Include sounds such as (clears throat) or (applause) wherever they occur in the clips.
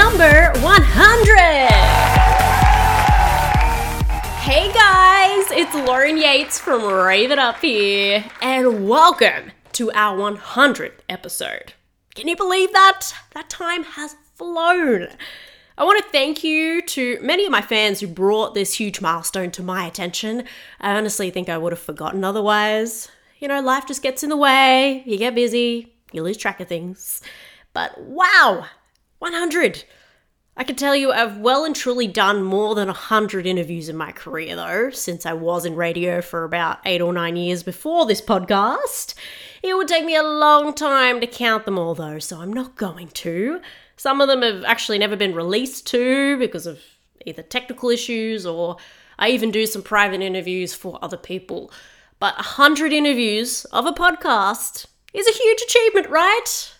number 100. Hey guys, it's Lauren Yates from Rave It Up here, and welcome to our 100th episode. Can you believe that? That time has flown. I want to thank you to many of my fans who brought this huge milestone to my attention. I honestly think I would have forgotten otherwise. You know, life just gets in the way, you get busy, you lose track of things. But wow, 100! I can tell you I've well and truly done more than 100 interviews in my career, though, since I was in radio for about eight or nine years before this podcast. It would take me a long time to count them all, though, so I'm not going to. Some of them have actually never been released to because of either technical issues or I even do some private interviews for other people. But 100 interviews of a podcast is a huge achievement, right?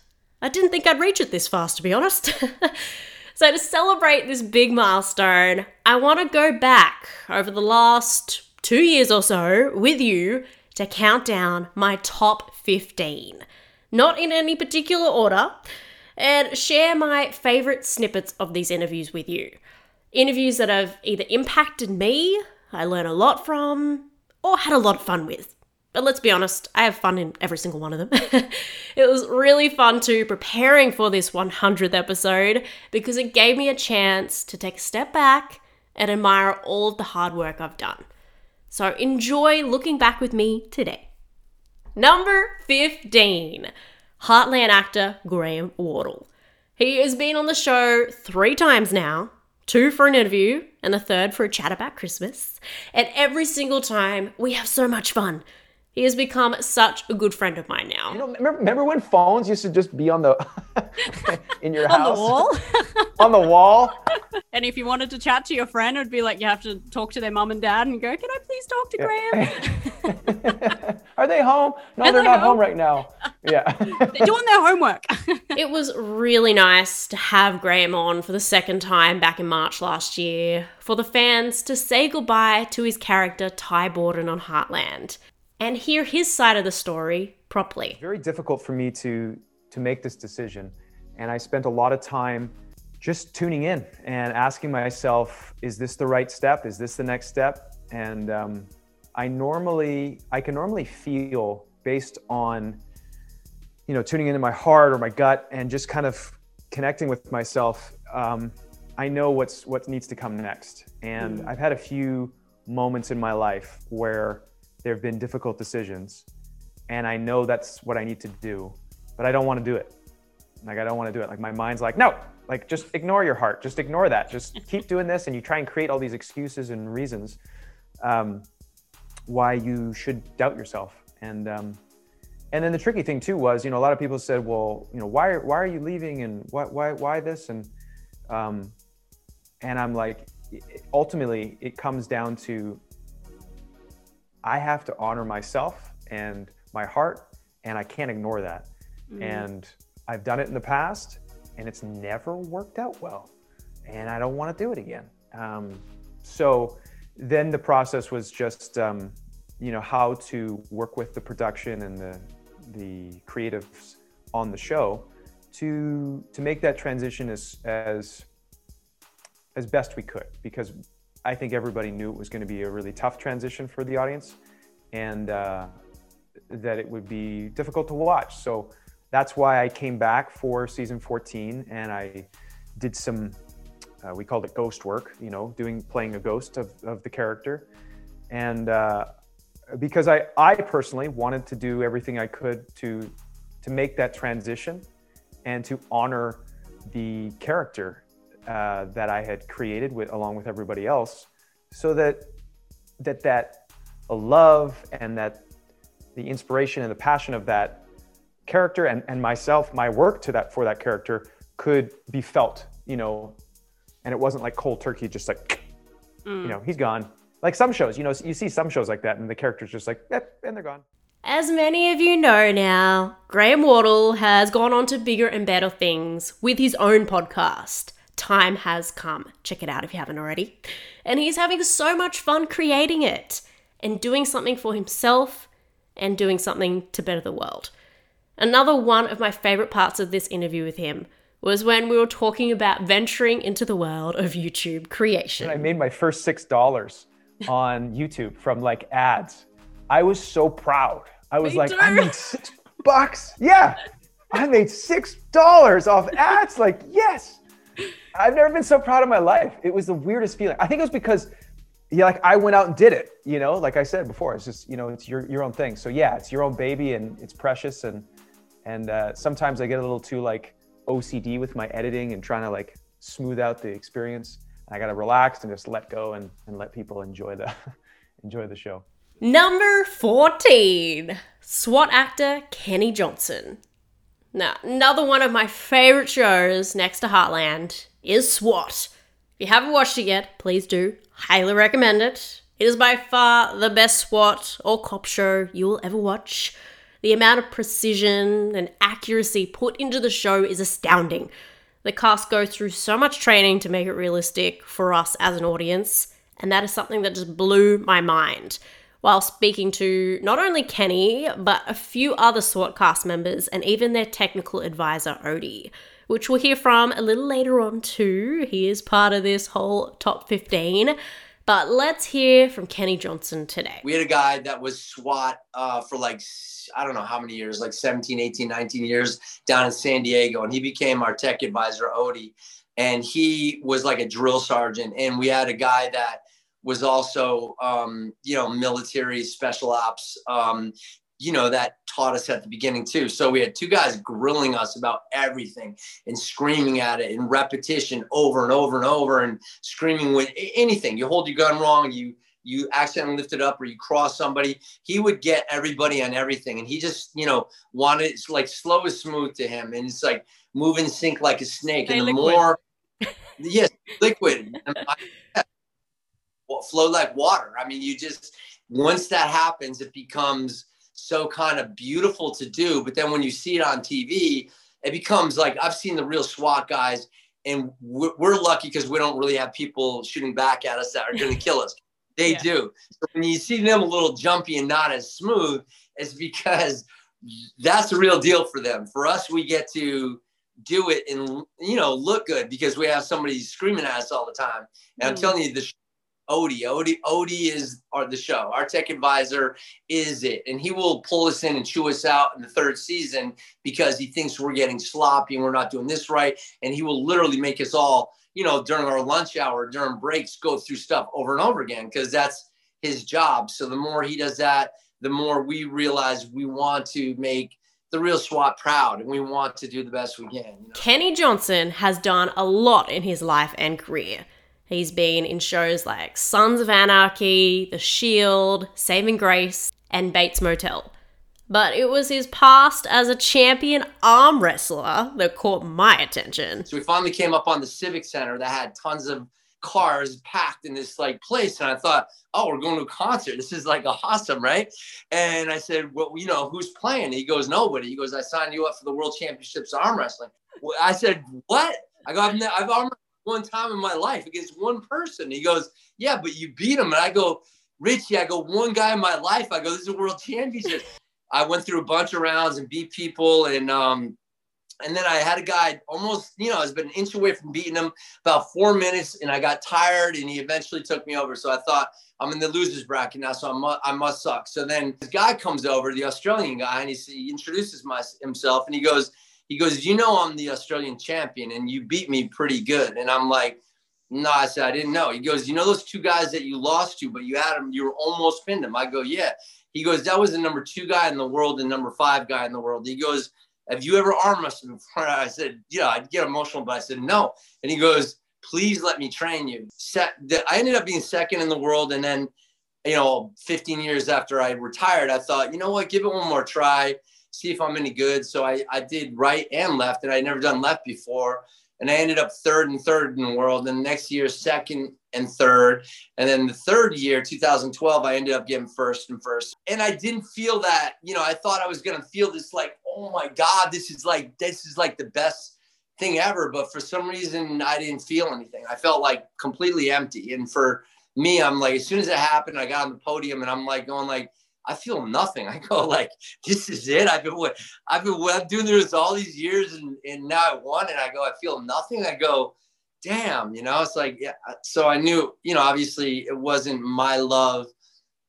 I didn't think I'd reach it this fast, to be honest. (laughs) so, to celebrate this big milestone, I want to go back over the last two years or so with you to count down my top 15. Not in any particular order and share my favorite snippets of these interviews with you. Interviews that have either impacted me, I learn a lot from, or had a lot of fun with. But let's be honest, I have fun in every single one of them. (laughs) it was really fun too preparing for this 100th episode because it gave me a chance to take a step back and admire all of the hard work I've done. So enjoy looking back with me today. Number 15 Heartland actor Graham Wardle. He has been on the show three times now two for an interview, and the third for a chat about Christmas. And every single time, we have so much fun. He has become such a good friend of mine now. You know, remember, remember when phones used to just be on the (laughs) in your on house the wall. (laughs) on the wall? and if you wanted to chat to your friend, it would be like you have to talk to their mum and dad and go, "Can I please talk to Graham?" (laughs) Are they home? No, Are they're they not home? home right now. Yeah. They're doing their homework. It was really nice to have Graham on for the second time back in March last year for the fans to say goodbye to his character Ty Borden on Heartland and hear his side of the story properly. very difficult for me to to make this decision and i spent a lot of time just tuning in and asking myself is this the right step? Is this the next step? And um, i normally i can normally feel based on you know tuning into my heart or my gut and just kind of connecting with myself um, i know what's what needs to come next. And i've had a few moments in my life where there have been difficult decisions and I know that's what I need to do, but I don't want to do it. Like I don't want to do it. Like my mind's like, no, like just ignore your heart, just ignore that, just (laughs) keep doing this, and you try and create all these excuses and reasons um, why you should doubt yourself. And um, and then the tricky thing too was, you know, a lot of people said, well, you know, why why are you leaving, and why why why this, and um, and I'm like, ultimately, it comes down to I have to honor myself and my heart, and I can't ignore that. And I've done it in the past, and it's never worked out well. And I don't want to do it again. Um, so then the process was just, um, you know, how to work with the production and the the creatives on the show to to make that transition as as as best we could because I think everybody knew it was going to be a really tough transition for the audience and uh, that it would be difficult to watch. So that's why I came back for season 14 and I did some, uh, we called it ghost work, you know, doing playing a ghost of, of the character. And uh, because I, I personally wanted to do everything I could to, to make that transition and to honor the character uh, that I had created with, along with everybody else, so that that that a love and that the inspiration and the passion of that character and, and myself, my work to that for that character could be felt, you know, and it wasn't like cold turkey, just like, (clears throat) you know, he's gone. Like some shows, you know, you see some shows like that, and the character's just like, yep, and they're gone. As many of you know now, Graham Wardle has gone on to bigger and better things with his own podcast. Time has come. Check it out if you haven't already. And he's having so much fun creating it and doing something for himself and doing something to better the world. Another one of my favorite parts of this interview with him was when we were talking about venturing into the world of YouTube creation. I made my first six dollars on (laughs) YouTube from like ads. I was so proud. I was Me like, too. I made six bucks. Yeah, I made six dollars off ads. Like, yes. I've never been so proud of my life. It was the weirdest feeling. I think it was because, yeah, like I went out and did it. You know, like I said before, it's just you know, it's your your own thing. So yeah, it's your own baby and it's precious. And and uh, sometimes I get a little too like OCD with my editing and trying to like smooth out the experience. I gotta relax and just let go and, and let people enjoy the (laughs) enjoy the show. Number 14 SWAT actor Kenny Johnson. Now, another one of my favorite shows next to Heartland is SWAT. If you haven't watched it yet, please do. Highly recommend it. It is by far the best SWAT or cop show you will ever watch. The amount of precision and accuracy put into the show is astounding. The cast go through so much training to make it realistic for us as an audience, and that is something that just blew my mind. While speaking to not only Kenny, but a few other SWAT cast members and even their technical advisor, Odie, which we'll hear from a little later on too. He is part of this whole top 15. But let's hear from Kenny Johnson today. We had a guy that was SWAT uh, for like, I don't know how many years, like 17, 18, 19 years down in San Diego. And he became our tech advisor, Odie. And he was like a drill sergeant. And we had a guy that was also, um, you know, military special ops, um, you know, that taught us at the beginning too. So we had two guys grilling us about everything and screaming at it in repetition over and over and over and screaming with anything. You hold your gun wrong, you you accidentally lift it up or you cross somebody. He would get everybody on everything. And he just, you know, wanted it's like slow is smooth to him. And it's like move and sink like a snake. And the liquid. more (laughs) yes, liquid. And I- well, flow like water. I mean, you just once that happens, it becomes so kind of beautiful to do. But then when you see it on TV, it becomes like I've seen the real SWAT guys, and we're, we're lucky because we don't really have people shooting back at us that are going to kill us. They Yeah. do. So when you see them a little jumpy and not as smooth, it's because that's the real deal for them. For us, we get to do it and you know look good because we have somebody screaming at us all the time. And I'm Mm. telling you, the Odie, Odie, Odie is our, the show. Our tech advisor is it, and he will pull us in and chew us out in the third season because he thinks we're getting sloppy and we're not doing this right. And he will literally make us all, you know, during our lunch hour, during breaks, go through stuff over and over again because that's his job. So the more he does that, the more we realize we want to make the real SWAT proud and we want to do the best we can. you know? Kenny Johnson has done a lot in his life and career. He's been in shows like Sons of Anarchy, The Shield, Saving Grace, and Bates Motel. But it was his past as a champion arm wrestler that caught my attention. So we finally came up on the Civic Center that had tons of cars packed in this like place. And I thought, oh, we're going to a concert. This is like awesome, right? And I said, well, you know, who's playing? He goes, nobody. He goes, I signed you up for the World Championships arm wrestling. I said, what? I go, I've, ne- I've arm one time in my life against one person. He goes, yeah, but you beat him. And I go, Richie, I go, one guy in my life. I go, this is a World Championship. (laughs) I went through a bunch of rounds and beat people and um and then I had a guy almost, you know, I was been an inch away from beating him about four minutes, and I got tired, and he eventually took me over. So I thought I'm in the losers bracket now, so I must, I must suck. So then this guy comes over, the Australian guy, and he, he introduces my, himself, and he goes, he goes, you know, I'm the Australian champion, and you beat me pretty good. And I'm like, no, I said I didn't know. He goes, you know those two guys that you lost to, but you had them, you were almost pinned them. I go, yeah. He goes, that was the number two guy in the world and number five guy in the world. He goes, have you ever arm wrestled before? I said, yeah, I'd get emotional, but I said, no. And he goes, please let me train you. I ended up being second in the world. And then, you know, 15 years after I retired, I thought, you know what, give it one more try, see if I'm any good. So I, I did right and left, and I'd never done left before. And I ended up third and third in the world. And next year, second and third. And then the third year, 2012, I ended up getting first and first. And I didn't feel that, you know, I thought I was going to feel this like, oh my God, this is like, this is like the best thing ever. But for some reason, I didn't feel anything. I felt like completely empty. And for me, I'm like, as soon as it happened, I got on the podium and I'm like going like, I feel nothing. (laughs) I go like, this is it. I've been what I've been what I'm doing this all these years, and and now I won, and I go, I feel nothing. I go, damn, you know. It's like, yeah. So I knew, you know, obviously it wasn't my love.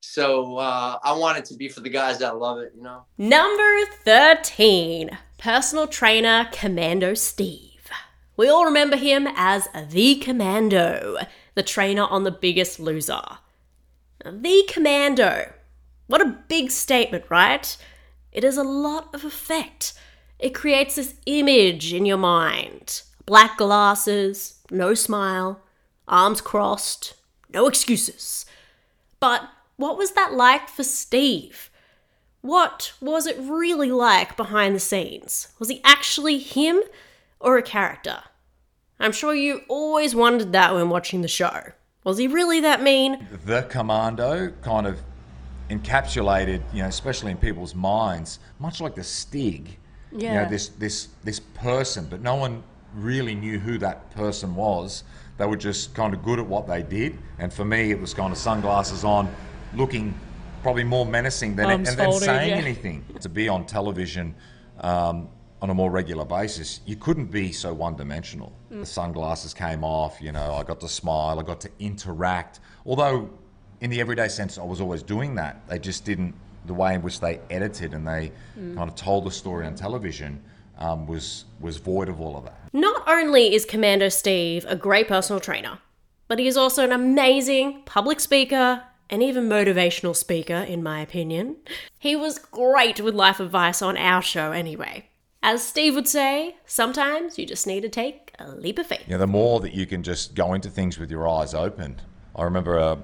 So uh, I wanted to be for the guys that love it, you know. Number 13, personal trainer Commando Steve. We all remember him as the Commando, the trainer on The Biggest Loser. The Commando. Big statement, right? It has a lot of effect. It creates this image in your mind black glasses, no smile, arms crossed, no excuses. But what was that like for Steve? What was it really like behind the scenes? Was he actually him or a character? I'm sure you always wondered that when watching the show. Was he really that mean? The commando kind of encapsulated, you know, especially in people's minds, much like the Stig. Yeah. You know, this this this person, but no one really knew who that person was. They were just kind of good at what they did, and for me, it was kind of sunglasses on, looking probably more menacing than Arms and then saying yeah. anything. To be on television um, on a more regular basis, you couldn't be so one-dimensional. Mm. The sunglasses came off. You know, I got to smile. I got to interact. Although, in the everyday sense, I was always doing that. They just didn't. The way in which they edited and they Mm. kind of told the story on television um, was was void of all of that. Not only is Commando Steve a great personal trainer, but he is also an amazing public speaker and even motivational speaker, in my opinion. He was great with life advice on our show, anyway. As Steve would say, sometimes you just need to take a leap of faith. you know, the more that you can just go into things with your eyes open. I remember, uh,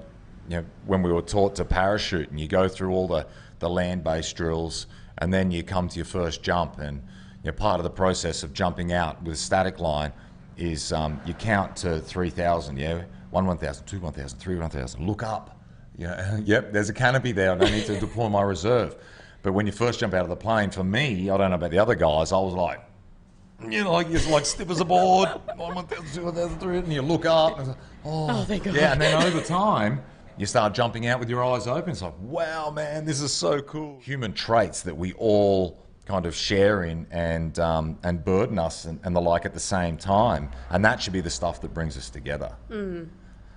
you know, when we were taught to parachute, and you go through all the, the land-based drills, and then you come to your first jump, and you know, part of the process of jumping out with a static line is um, you count to three thousand. Yeah, one one thousand, two one thousand, three one thousand. Look up. Yeah, (laughs) yep. There's a canopy there. I don't need to (laughs) deploy my reserve. But when you first jump out of the plane, for me, I don't know about the other guys. I was like, you know, like you're like stiff as a board, (laughs) one, one thousand, two, one thousand, three, and you look up, and like, oh, thank God. yeah, and then over time, you start jumping out with your eyes open. It's like, wow, man, this is so cool. Human traits that we all kind of share in and um, and burden us and, and the like at the same time, and that should be the stuff that brings us together.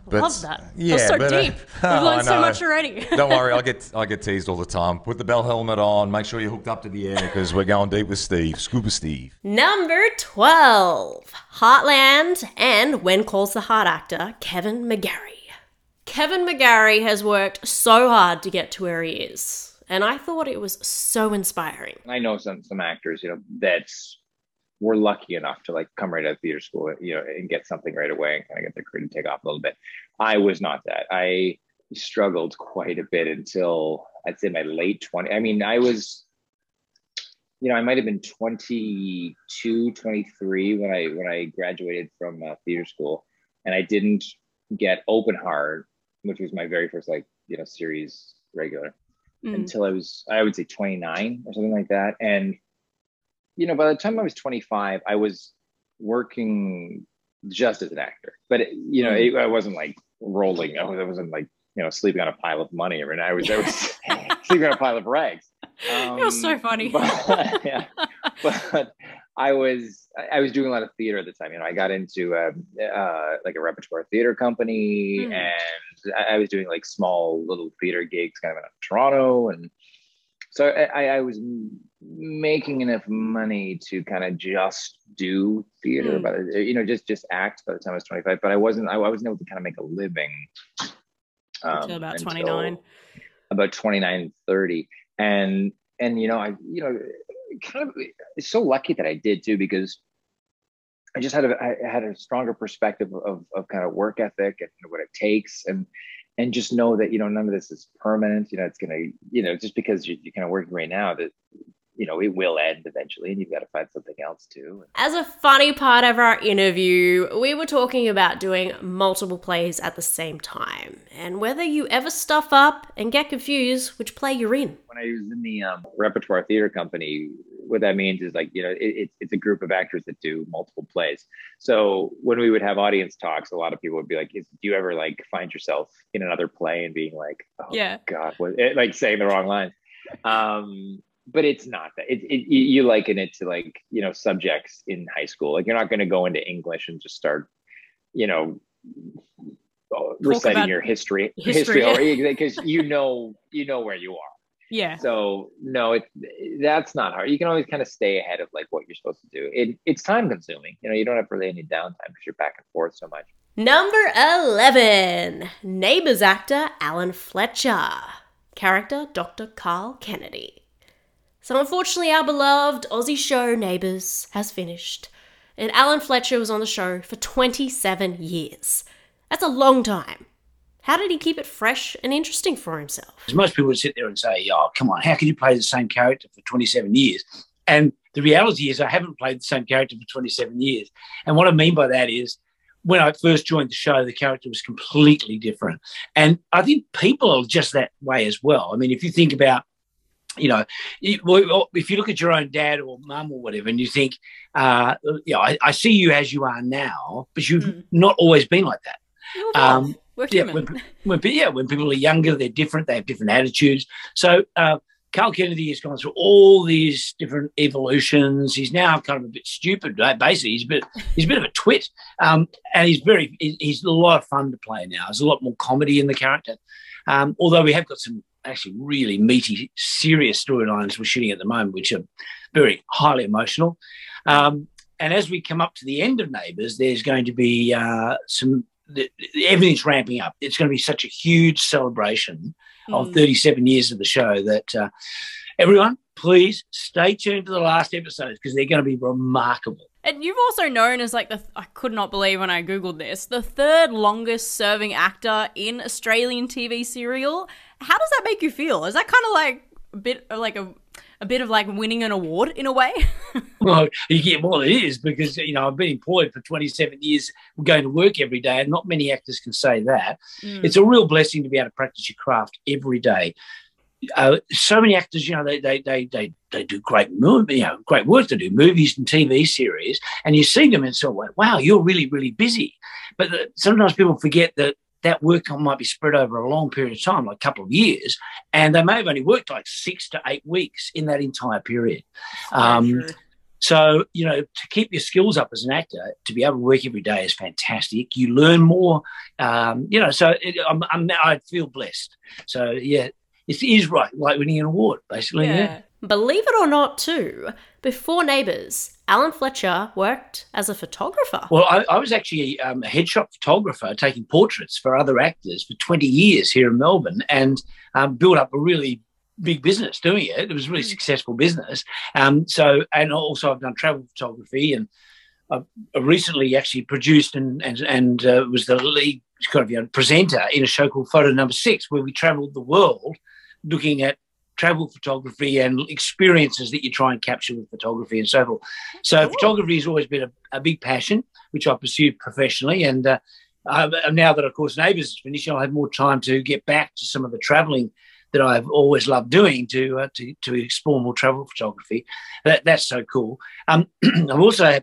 But, Love that. Yeah, That's so but, uh, deep. (laughs) We've I learned so much already. (laughs) Don't worry, I get I get teased all the time. Put the bell helmet on. Make sure you're hooked up to the air because we're going deep with Steve, Scuba Steve. Number 12 Heartland and When Calls the Heart actor Kevin McGarry. Kevin McGarry has worked so hard to get to where he is, and I thought it was so inspiring. I know some some actors, you know, that's were lucky enough to like come right out of theater school, you know, and get something right away and kind of get their career to take off a little bit. I was not that. I struggled quite a bit until I'd say my late 20. I mean, I was, you know, I might have been 22, 23 when I when I graduated from uh, theater school, and I didn't get Open Heart, which was my very first like you know series regular Mm. until I was, I would say 29 or something like that. And, you know, by the time I was 25, I was working just as an actor, but, it, you know, it, I wasn't like rolling. I was- I wasn't like, you know, sleeping on a pile of money every night. I was, I was (laughs) sleeping on a pile of rags. Um, You're so funny. But, (laughs) yeah, but I was, I was doing a lot of theater at the time. You know, I got into uh, uh, like a repertoire theater company Hmm. and I, I was doing like small little theater gigs kind of in Toronto. And so I, I- was making enough money to kind of just do theater, Hmm. but you know, just, just act by the time I was 25, but I wasn't, I, I wasn't able to kind of make a living. um, Until about 29. About 29, 30. And, and, you know, I, you know, kind of it's so lucky that I did too, because I just had a, I had a stronger perspective of, of kind of work ethic and what it takes and, and just know that, you know, none of this is permanent, you know, it's to, you know, just because you, you're kind of working right now that, you know, it will end eventually and you've got to find something else too. As a funny part of our interview, we were talking about doing multiple plays at the same time and whether you ever stuff up and get confused which play you're in. when I was in the um, repertoire theater company, what that means is like you know it, it's it's a group of actors that do multiple plays. So when we would have audience talks, a lot of people would be like, is, "Do you ever like find yourself in another play and being like, oh Yeah. God, what, it, like saying the wrong line? Um, but it's not that. It, it you liken it to like you know subjects in high school. Like you're not going to go into English and just start, you know, reciting your history history, because you know you know where you are. Yeah. So no, it that's not hard. You can always kind of stay ahead of like what you're supposed to do. It it's time consuming. You know, you don't have really any downtime because you're back and forth so much. Number 11 Neighbours actor Alan Fletcher. Character Dr. Carl Kennedy. So, unfortunately, our beloved Aussie show Neighbours has finished, and Alan Fletcher was on the show for 27 years. That's a long time. How did he keep it fresh and interesting for himself? Most people would sit there and say, "Oh, come on, how can you play the same character for 27 years?" And the reality is, I haven't played the same character for 27 years. And what I mean by that is, when I first joined the show, the character was completely different. And I think people are just that way as well. I mean, if you think about, you know, if you look at your own dad or mum or whatever, and you think, uh, you know, I, I see you as you are now, but you've Mm. not always been like that. Um, We're yeah, human. when, when yeah, when people are younger, they're different. They have different attitudes. So uh, Carl Kennedy has gone through all these different evolutions. He's now kind of a bit stupid. Right? Basically, he's a bit he's a bit of a twit, um, and he's very, he's a lot of fun to play now. There's a lot more comedy in the character. Um, although we have got some actually really meaty, serious storylines we're shooting at the moment, which are very highly emotional. Um, and as we come up to the end of Neighbours, there's going to be uh, some the, everything's ramping up. It's going to be such a huge celebration of Mm. 37 years of the show that uh, everyone, please stay tuned to the last episodes because they're going to be remarkable. And you've also known as like the I could not believe when I googled this the third longest serving actor in Australian TV serial. How does that make you feel? Is that kind of like a bit like a a bit of like winning an award in a way? (laughs) Well, you get well, it is because you know I've been employed for 27 years, going to work every day, and not many actors can say that. Mm. It's a real blessing to be able to practice your craft every day. Uh, so many actors, you know, they they they they, they do great movie, you know, great work. They do movies and TV series, and you see them and so wow, you're really really busy. But the, sometimes people forget that that work might be spread over a long period of time, like a couple of years, and they may have only worked like six to eight weeks in that entire period. Um, so, you know, to keep your skills up as an actor, to be able to work every day is fantastic. You learn more, um, you know, so it, I'm, I'm, I feel blessed. So, yeah, it is right, like winning an award, basically. Yeah. yeah. Believe it or not, too, before Neighbours, Alan Fletcher worked as a photographer. Well, I, I was actually um, a headshot photographer taking portraits for other actors for 20 years here in Melbourne and um, built up a really big business doing it. It was a really successful business. Um, so, and also I've done travel photography and I've recently actually produced and and, and uh, was the lead kind of you know, presenter in a show called Photo Number Six, where we travelled the world looking at travel photography and experiences that you try and capture with photography and so forth. So photography has always been a, a big passion, which I pursued professionally. And uh, uh, now that, of course, Neighbours is finished, I'll have more time to get back to some of the travelling that I've always loved doing to uh, to, to explore more travel photography. That, that's so cool. Um, (clears throat) I've also, I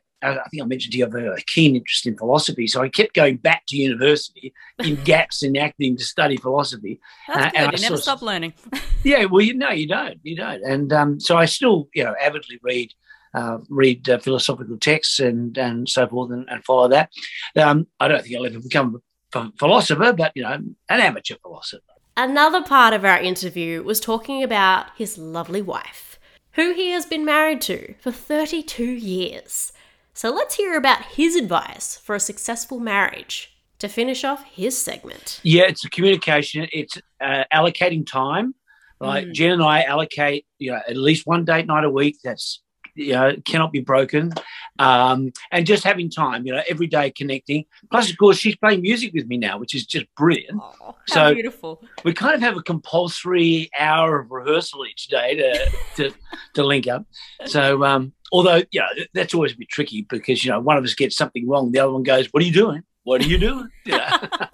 think I mentioned to you, I have a keen interest in philosophy. So I kept going back to university in (laughs) gaps in acting to study philosophy. That's Uh, good. and I You never stop learning. (laughs) Yeah, well, you know, you don't, you don't, and um, so I still, you know, avidly read, uh, read uh, philosophical texts and and so forth, and, and follow that. Um, I don't think I'll ever become a philosopher, but you know, an amateur philosopher. Another part of our interview was talking about his lovely wife, who he has been married to for 32 years. So let's hear about his advice for a successful marriage to finish off his segment. Yeah, it's a communication. It's uh, allocating time. Like Mm. Jen and I allocate, you know, at least one date night a week. That's you know cannot be broken, um, and just having time. You know, every day connecting. Plus, of course, she's playing music with me now, which is just brilliant. Oh, how So- beautiful. we kind of have a compulsory hour of rehearsal each day to (laughs) to, to link up. So, um, although you know that's always a bit tricky because you know one of us gets something wrong, the other one goes, "What are you doing? What are you doing?" (laughs) You know? (laughs)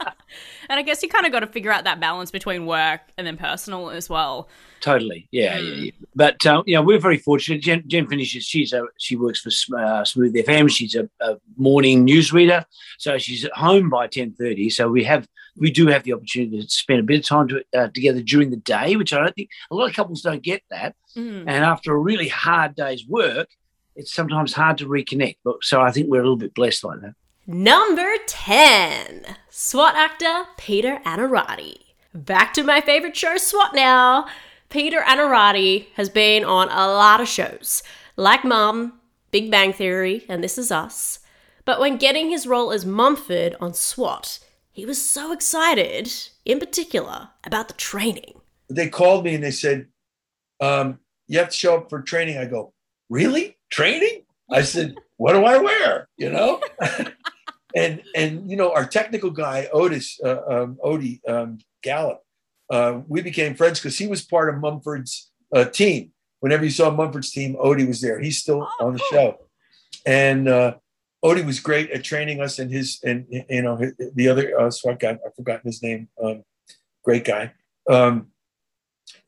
And I guess you kind of got to figure out that balance between work and then personal as well. Totally, yeah, yeah, yeah. But uh, you know, we're very fortunate. Jen, Jen finishes. She's a she works for uh, Smooth FM. She's a, a morning newsreader, so she's at home by ten thirty. So we have we do have the opportunity to spend a bit of time to, uh, together during the day, which I don't think a lot of couples don't get that. Mm. And after a really hard day's work, it's sometimes hard to reconnect. But so I think we're a little bit blessed like that. Number 10 SWAT actor Peter Onorati. Back to my favorite show, SWAT now. Peter Onorati has been on a lot of shows, like Mom, Big Bang Theory, and This Is Us. But when getting his role as Mumford on SWAT, he was so excited, in particular, about the training. They called me and they said, um, You have to show up for training. I go, Really? Training? I said, What do I wear? You know? (laughs) and and you know our technical guy Otis uh, um, Odie um, Gallup, uh, we became friends because he was part of Mumford's uh, team. Whenever you saw Mumford's team, Odie was there. He's still Oh, on the show, and uh, Odie was great at training us. And his and you know his- the other uh, SWAT guy, I've forgotten his name. Um, great guy, um,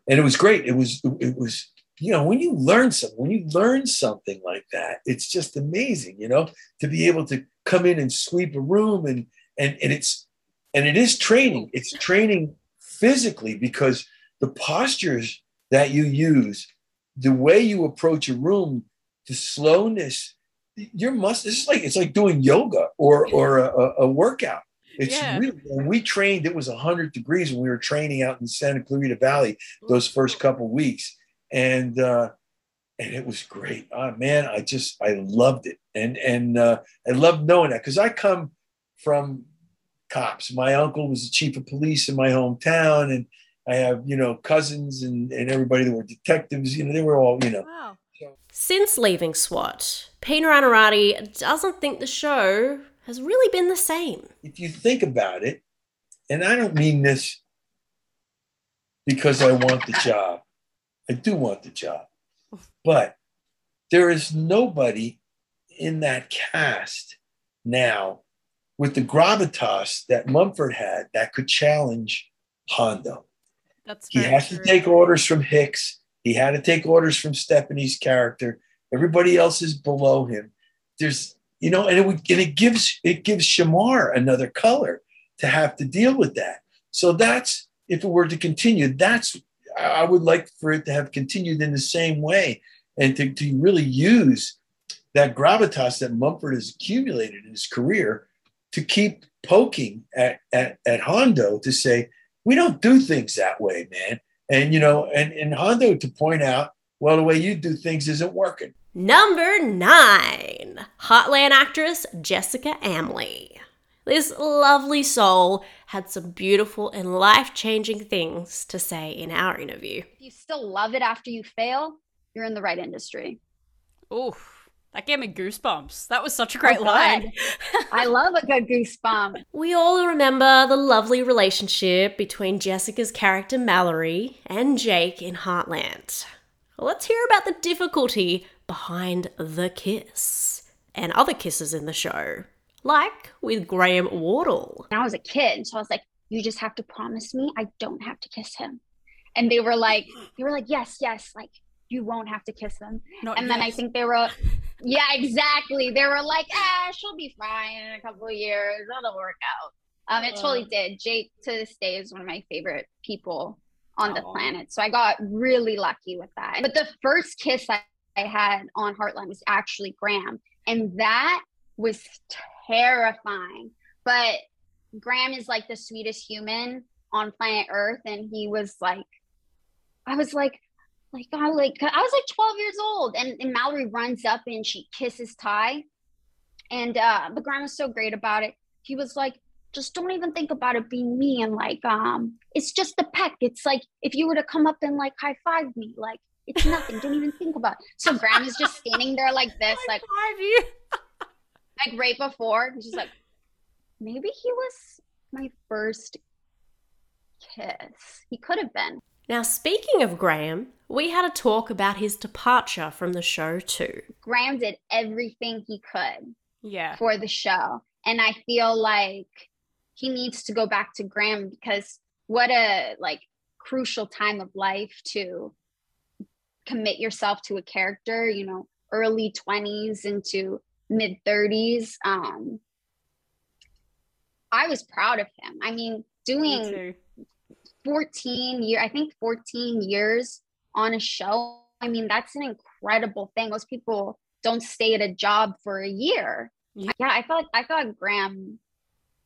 and it was great. It was it was you know when you learn something when you learn something like that it's just amazing you know to be able to come in and sweep a room and and and it's and it is training it's training physically because the postures that you use the way you approach a room the slowness your muscle it's like it's like doing yoga or or a, a- a workout. It's Yeah. really when we trained it was 100 degrees when we were training out in santa clarita valley those first couple weeks. And uh and it was great. Oh man i just i loved it. And and uh i loved knowing that because i come from cops. My uncle was the chief of police in my hometown and i have you know cousins and and everybody that were detectives. You know they were all you know. Wow. Since leaving SWAT, Peter Onorati doesn't think the show has really been the same. if you think about it, and I don't mean this because I want the job, I do want the job, but there is nobody in that cast now with the gravitas that Mumford had that could challenge Hondo. That's He has to take orders from Hicks. He had to take orders from Stephanie's character. Everybody else is below him. There's, you know, and it would, and it gives it gives Shemar another color to have to deal with that. So that's if it were to continue, that's I I would like for it to have continued in the same way and to, to really use that gravitas that Mumford has accumulated in his career to keep poking at, at, at Hondo to say, we don't do things that way, man. And you know, and, and Hondo to point out, well, the way you do things isn't working. Number nine, Heartland actress Jessica Amlee. This lovely soul had some beautiful and life changing things to say in our interview. If you still love it after you fail, you're in the right industry. Oof. That gave me goosebumps. That was such a great Oh, line. I love a good goosebump. (laughs) We all remember the lovely relationship between Jessica's character Mallory and Jake in Heartland. Let's hear about the difficulty behind the kiss and other kisses in the show, like with Graham Wardle. When I was a kid, so I was like, you just have to promise me I don't have to kiss him. And they were like, they were like, yes, yes, like you won't have to kiss them. Not And then I think they were, yeah, exactly. They were like, ah, she'll be fine in a couple of years. That'll work out. Um, it totally did. Jake to this day is one of my favorite people on the planet. So I got really lucky with that. But the first kiss I, I had on Heartland was actually Graham. And that was terrifying. But Graham is like the sweetest human on planet Earth. And he was like, I was like, like I like I was like 12 years old and, and Mallory runs up and she kisses Ty. And uh but Graham was so great about it. He was like, just don't even think about it being me and like um it's just the peck. It's like if you were to come up and like high five me, like it's nothing. don't even think about it. So Graham is just standing there like (laughs) this, like Five years. (laughs) like right before. He's just like, maybe he was my first kiss. He could have been. Now, speaking of Graham, we had a talk about his departure from the show too. Graham did everything he could Yeah. for the show. And I feel like he needs to go back to Graham because what a like crucial time of life to commit yourself to a character, you know, early 20s into mid 30s. Um, I was proud of him. I mean, doing 14 year, I think 14 years on a show. I mean, that's an incredible thing. Most people don't stay at a job for a year. Yeah, yeah I thought I thought Graham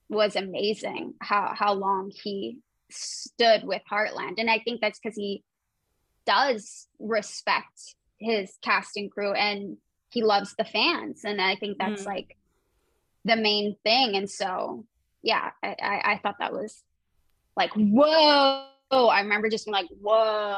was amazing how how long he stood with Heartland. And I think that's because he does respect his cast and crew and he loves the fans. And I think that's mm. like the main thing. And so, yeah, I, I, I thought that was like, whoa. I remember just being like, whoa.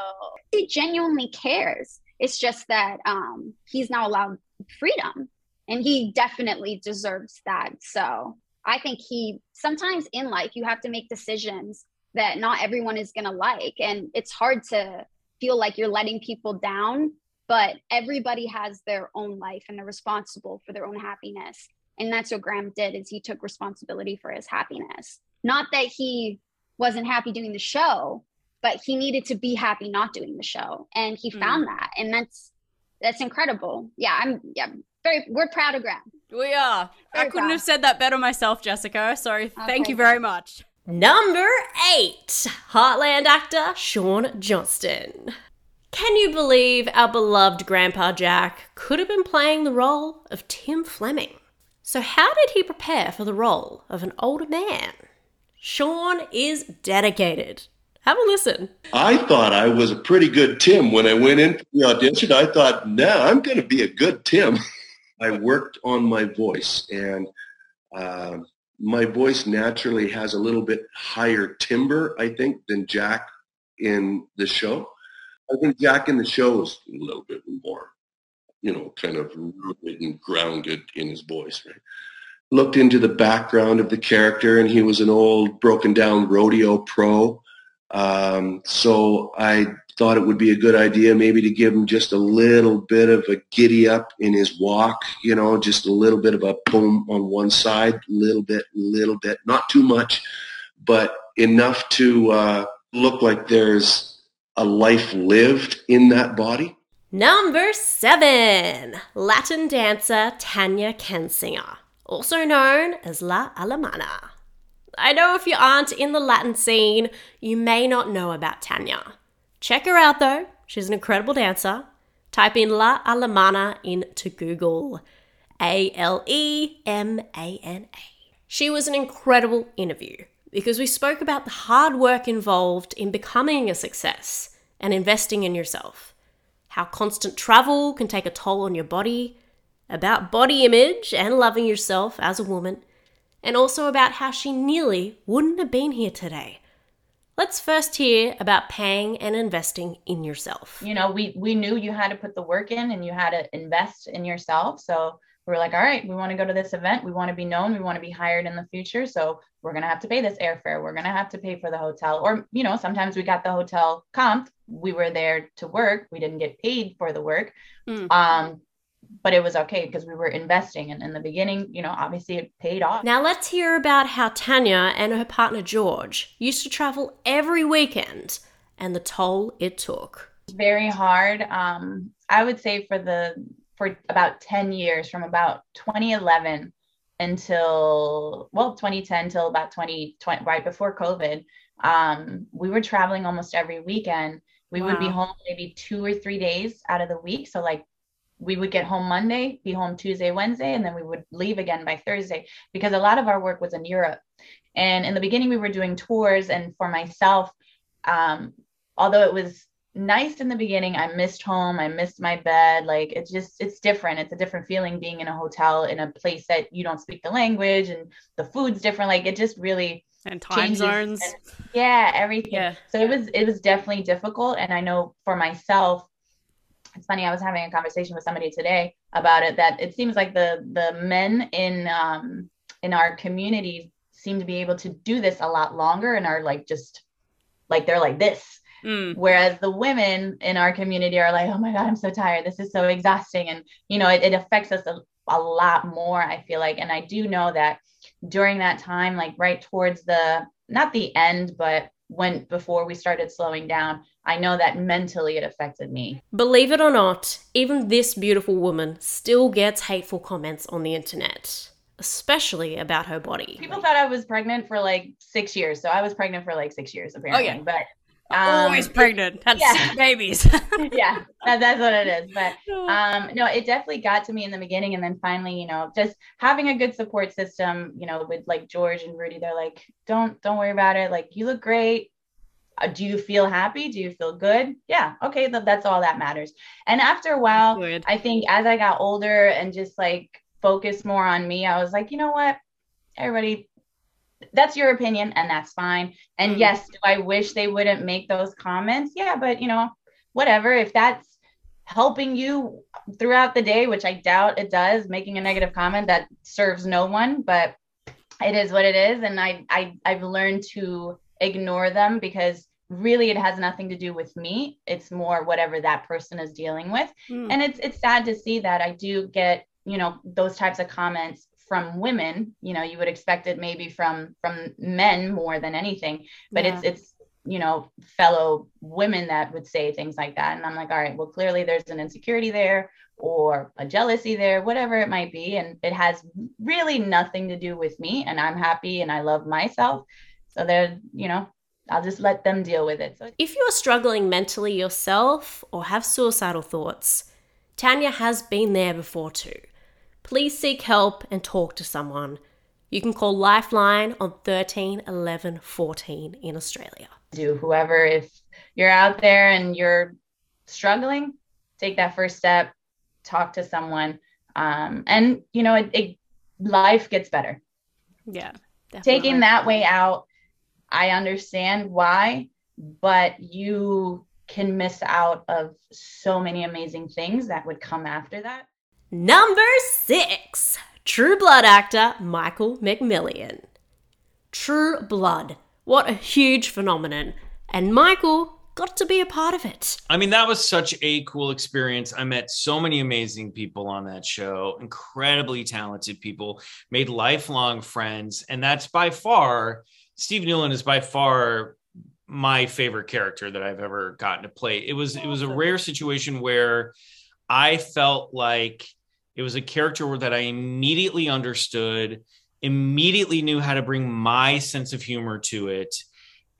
He genuinely cares. It's just that um, he's now allowed freedom and he definitely deserves that. So I think he sometimes in life you have to make decisions that not everyone is going to like. And it's hard to feel like you're letting people down, but everybody has their own life and they're responsible for their own happiness. And that's what Graham did is he took responsibility for his happiness. Not that he wasn't happy doing the show, but he needed to be happy not doing the show. And he mm. found that. And that's that's incredible. Yeah, I'm yeah, very we're proud of Graham. We are. Very I couldn't proud. have said that better myself, Jessica. Sorry. Okay. Thank you very much. Number eight, Heartland actor Shaun Johnston. Can you believe our beloved Grandpa Jack could have been playing the role of Tim Fleming? So, how did he prepare for the role of an older man? Shaun is dedicated. Have a listen. I thought I was a pretty good Tim when I went in for the audition. I thought, nah, I'm going to be a good Tim. (laughs) I worked on my voice and uh, my voice naturally has a little bit higher timbre, I think, than Jack in the show. I think Jack in the show is a little bit more, you know, kind of rooted and grounded in his voice, right? Looked into the background of the character, and he was an old, broken down rodeo pro. Um, so I thought it would be a good idea maybe to give him just a little bit of a giddy up in his walk, you know, just a little bit of a boom on one side, little bit, little bit, not too much, but enough to uh, look like there's a life lived in that body. Number seven, Latin dancer Tanja Kensinger, also known as La Alemana. I know if you aren't in the Latin scene, you may not know about Tanja. Check her out though, she's an incredible dancer. Type in La Alemana into Google A L E M A N A. She was an incredible interview because we spoke about the hard work involved in becoming a success and investing in yourself, how constant travel can take a toll on your body, about body image and loving yourself as a woman, and also about how she nearly wouldn't have been here today Let's first hear about paying and investing in yourself. You know, we we knew you had to put the work in and you had to invest in yourself. So we were like, all right, we want to go to this event. We want to be known. We want to be hired in the future. So we're going to have to pay this airfare. We're going to have to pay for the hotel. Or, you know, sometimes we got the hotel comped. We were there to work. We didn't get paid for the work. Mm. Um, but it was okay because we were investing. And in the beginning you know obviously it paid off. Now let's hear about how tanja and her partner george used to travel every weekend and the toll it took. Very hard. Um, i would say for the for about 10 years from about 2011 until well 2010 till about 2020 right before covid um, we were traveling almost every weekend. We wow. would be home maybe two or three days out of the week. So like we would get home Monday, be home Tuesday, Wednesday, and then we would leave again by Thursday because a lot of our work was in Europe. And in the beginning, we were doing tours. And for myself, um, although it was nice in the beginning, I missed home, I missed my bed. Like it's just, it's different. It's a different feeling being in a hotel in a place that you don't speak the language and the food's different. Like it just really, and time zones. And, yeah, everything. Yeah. So it was, it was definitely difficult. And I know for myself, it's funny i was having a conversation with somebody today about it that it seems like the the men in um in our community seem to be able to do this a lot longer and are like just like they're like this. Mm. whereas the women in our community are like oh my god i'm so tired. This is so exhausting. And you know it, it affects us a, a lot more i feel like. And i do know that during that time, like right towards the not the end, but when before we started slowing down, I know that mentally it affected me. Believe it or not, even this beautiful woman still gets hateful comments on the internet, especially about her body. People thought I was pregnant for like six years, so I was pregnant for like six years oh, apparently. yeah. But Always um, pregnant. That's yeah. (laughs) babies. (laughs) yeah, that, that's what it is. But (laughs) um, no, it definitely got to me in the beginning, and then finally, you know, just having a good support system, you know, with like George and Rudy, they're like, don't don't worry about it. Like, you look great. Uh, do you feel happy? Do you feel good? Yeah, okay, th- that's all that matters. And after a while, Good. I think as I got older and just like focused more on me, I was like, you know what, everybody. That's your opinion, and that's fine. And Mm. yes, do I wish they wouldn't make those comments? Yeah, but you know, whatever if that's helping you throughout the day which i doubt it does making a negative comment that serves no one but it is what it is and i, I i've learned to ignore them because really it has nothing to do with me it's more whatever that person is dealing with Mm. and it's it's sad to see that i do get you know those types of comments from women you know you would expect it maybe from from men more than anything but Yeah. it's it's you know fellow women that would say things like that. And i'm like all right well clearly there's an insecurity there or a jealousy there whatever it might be. And it has really nothing to do with me. And i'm happy and i love myself. So they're you know i'll just let them deal with it. So If you are struggling mentally yourself or have suicidal thoughts, Tanja has been there before too. Please seek help and talk to someone. You can call Lifeline on 13 11 14 in Australia. do whoever if you're out there and you're struggling take that first step talk to someone um, and you know it, it life gets better yeah. taking that way out i understand why but you can miss out of so many amazing things that would come after that Number six True Blood actor Michael McMillian. True Blood. What a huge phenomenon. And Michael got to be a part of it. I mean, that was such a cool experience. I met so many amazing people on that show, incredibly talented people, made lifelong friends. And that's by far, Steve Newland is by far my favorite character that I've ever gotten to play. It was it was a rare situation where I felt like it was a character that I immediately understood, immediately knew how to bring my sense of humor to it.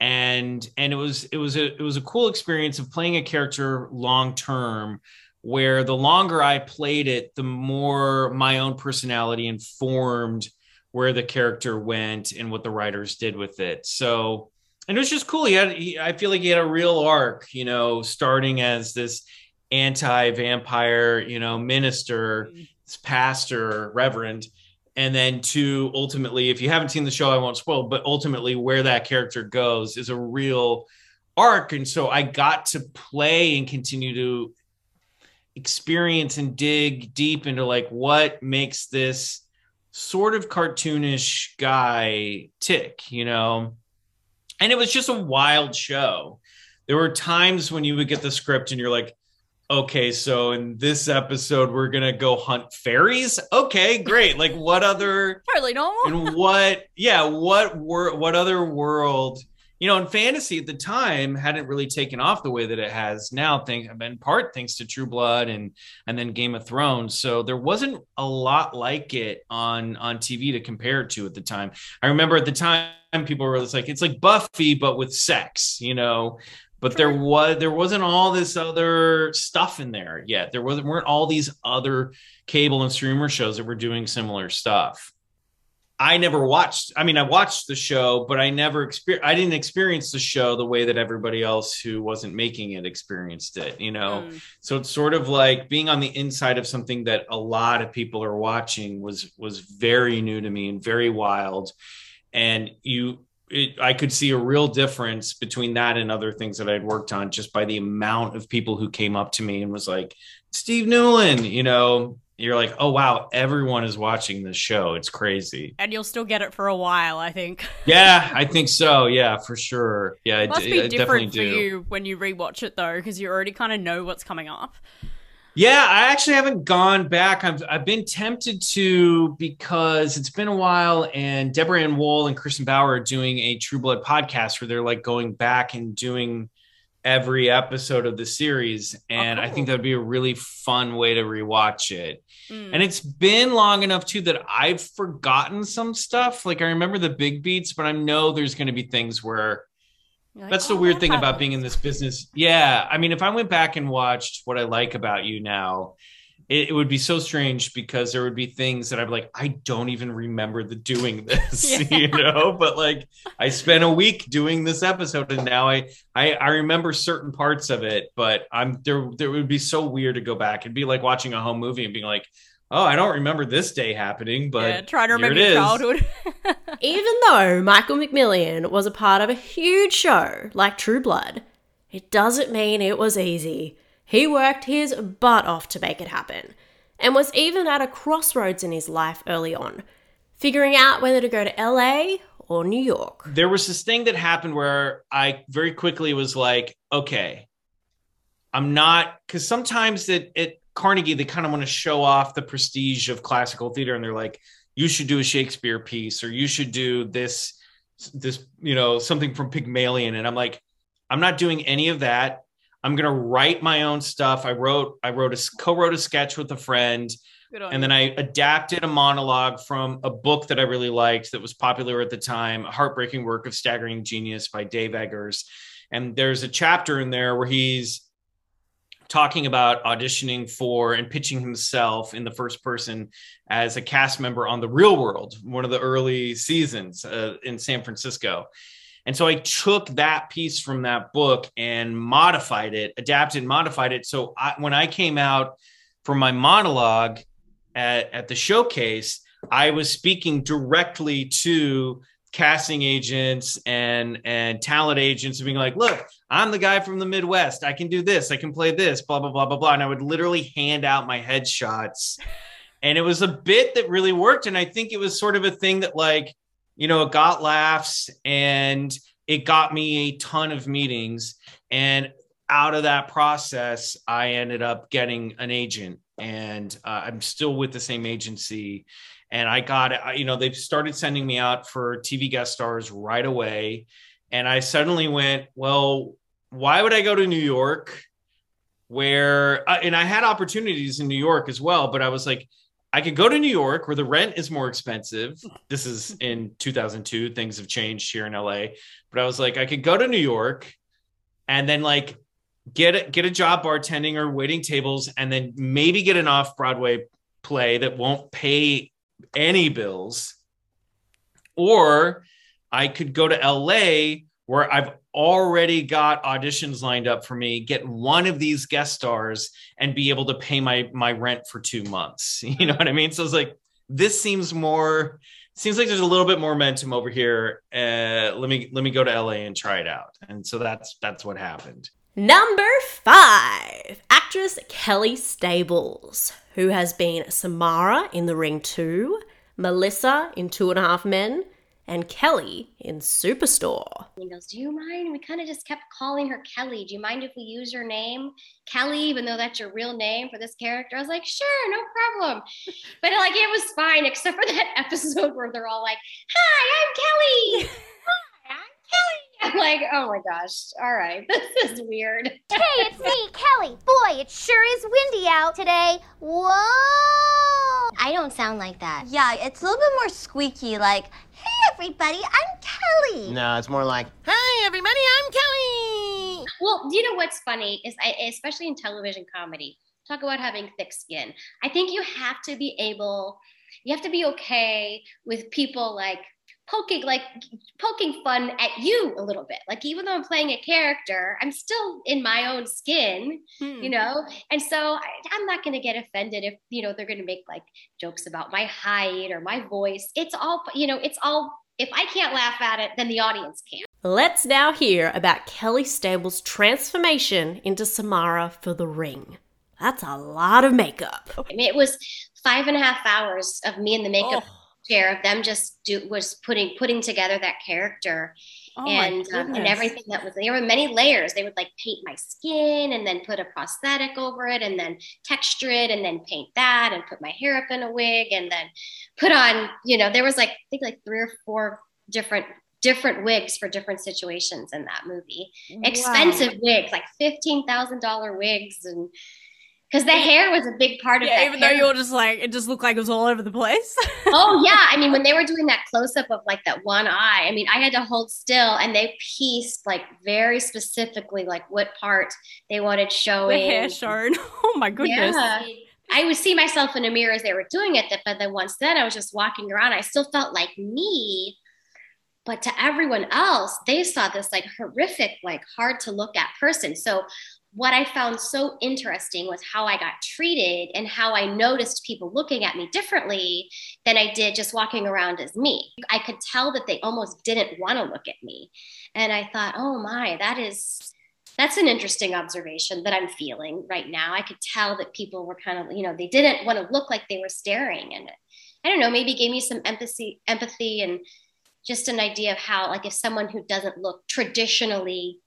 And and it was it was a it was a cool experience of playing a character long term where the longer I played it the more my own personality informed where the character went and what the writers did with it. So and it was just cool. He had he, I feel like he had a real arc you know starting as this anti-vampire you know minister mm-hmm. pastor reverend and then to ultimately if you haven't seen the show i won't spoil but ultimately where that character goes is a real arc. And so i got to play and continue to experience and dig deep into like what makes this sort of cartoonish guy tick you know? And it was just a wild show. There were times when you would get the script and you're like okay, so in this episode, we're gonna go hunt fairies. Okay, great. (laughs) Like, what other Totally normal. and what? Yeah, what were What other world? You know, in fantasy at the time hadn't really taken off the way that it has now. Thanks, in part thanks to True Blood and and then Game of Thrones. So there wasn't a lot like it on on TV to compare it to at the time. I remember at the time people were just like, it's like Buffy but with sex. You know, but there was there wasn't all this other stuff in there yet. There wasn't weren't all these other cable and streamer shows that were doing similar stuff. I never watched. I mean, I watched the show, but I never exper- I didn't experience the show the way that everybody else who wasn't making it experienced it. You know, Mm. so it's sort of like being on the inside of something that a lot of people are watching was was very new to me and very wild. And you it, I could see a real difference between that and other things that I'd worked on just by the amount of people who came up to me and was like, Steve Newland, you know, you're like, oh, wow, everyone is watching this show. It's crazy. And you'll still get it for a while, I think. (laughs) Yeah, I think so. Yeah, for sure. Yeah, It must I, be I definitely different for do. you when you rewatch it though, because you already kind of know what's coming up. Yeah, I actually haven't gone back. I've I've been tempted to because it's been a while, and Deborah Ann Woll and Kristen Bauer are doing a True Blood podcast where they're like going back and doing every episode of the series, and I think oh. that'd be a really fun way to rewatch it. Mm. And it's been long enough too that I've forgotten some stuff. Like I remember the big beats, but I know there's going to be things where like, that's the "Oh, weird that thing about being in this business. Yeah. I mean, if I went back and watched what I like about you now, it, it would be so strange because there would be things that I'm like, I don't even remember the doing (laughs) this, you know. But like, I spent a week doing this episode, and now I, I I remember certain parts of it. But I'm there. There would be so weird to go back. It'd be like watching a home movie and being like, Oh, I don't remember this day happening, but yeah, trying to here remember your childhood. (laughs) Even though Michael McMillian was a part of a huge show like True Blood, it doesn't mean it was easy. He worked his butt off to make it happen, and was even at a crossroads in his life early on, figuring out whether to go to LA or New York. there was this thing that happened where I very quickly was like, okay, I'm not because sometimes it at Carnegie they kind of want to show off the prestige of classical theater, and they're like, you should do a Shakespeare piece or you should do this, this you know something from Pygmalion, and I'm like, I'm not doing any of that. I'm gonna write my own stuff. I wrote, I wrote a co-wrote a sketch with a friend and then I adapted a monologue from a book that I really liked that was popular at the time, a heartbreaking work of staggering genius by Dave Eggers. And there's a chapter in there where he's talking about auditioning for and pitching himself in the first person as a cast member on the real world one of the early seasons uh, in san francisco. And so i took that piece from that book and modified it adapted modified it. So I, when i came out for my monologue at, at the showcase i was speaking directly to casting agents and and talent agents being like look i'm the guy from the midwest. I can do this. I can play this blah blah blah blah blah. And i would literally hand out my headshots. And it was a bit that really worked. And i think it was sort of a thing that like you know it got laughs and it got me a ton of meetings. And out of that process i ended up getting an agent. And uh, i'm still with the same agency and I got. You know, they've started sending me out for TV guest stars right away, and I suddenly went, well, why would I go to New York? Where uh, and I had opportunities in New York as well, but I was like, I could go to New York where the rent is more expensive. This is in 2002. Things have changed here in LA, but I was like, I could go to New York, and then like get a, get a job bartending or waiting tables, and then maybe get an off Broadway play that won't pay any bills or I could go to LA where I've already got auditions lined up for me, get one of these guest stars and be able to pay my my rent for 2 months. (laughs) You know what I mean? So it's like this seems more seems like there's a little bit more momentum over here. Uh, let me let me go to LA and try it out. And so that's that's what happened. Number five, actress Kelly Stables, who has been Samara in The Ring 2, Melissa in Two and a Half Men, and Kelly in Superstore. He goes, Do you mind? We kind of just kept calling her Kelly. Do you mind if we use your name, Kelly, even though that's your real name for this character? I was like, Sure, no problem. But like, it was fine, except for that (laughs) episode where they're all like, Hi, I'm Kelly. (laughs) Hi, I'm Kelly. I'm (laughs) like, Oh my gosh. All right. (laughs) This is weird. (laughs) Hey, it's me, Kelly. Boy, it sure is windy out today. Whoa! I don't sound like that. Yeah, it's a little bit more squeaky, like, hey, everybody, I'm Kelly. No, it's more like, Hi, everybody. I'm Kelly. Well, do you know what's funny is, I, especially in television comedy, talk about having thick skin. I think you have to be able, you have to be okay with people like poking, like poking fun at you a little bit. Like even though I'm playing a character, I'm still in my own skin, hmm. you know. And so I, I'm not going to get offended if you know they're going to make like jokes about my height or my voice. It's all, you know, it's all. If I can't laugh at it, then the audience can. Let's now hear about Kelly Stables' transformation into Samara for The Ring. That's a lot of makeup. I mean, it was five and a half hours of me in the makeup oh. Chair of them just do was putting putting together that character Oh and um, and everything that was there were many layers. They would like paint my skin and then put a prosthetic over it and then texture it and then paint that and put my hair up in a wig and then put on you know there was like I think like three or four different different wigs for different situations in that movie. Expensive wigs, like fifteen thousand dollar wigs and because the hair was a big part of it. Yeah, that even though you were just like, it just looked like it was all over the place. (laughs) oh yeah i mean when they were doing that close-up of like that one eye i mean i had to hold still and they pieced like very specifically like what part they wanted showing. the hair shown. (laughs) Oh my goodness. yeah. I would see myself in a mirror as they were doing it, but then once then I was just walking around. I still felt like me, but to everyone else, they saw this like horrific, like hard to look at person. So what I found so interesting was how I got treated and how I noticed people looking at me differently than I did just walking around as me. I could tell that they almost didn't want to look at me. And I thought, oh my, that is that's an interesting observation that I'm feeling right now. I could tell that people were kind of, you know, they didn't want to look like they were staring. And I don't know, maybe gave me some empathy, empathy and just an idea of how, like, if someone who doesn't look traditionally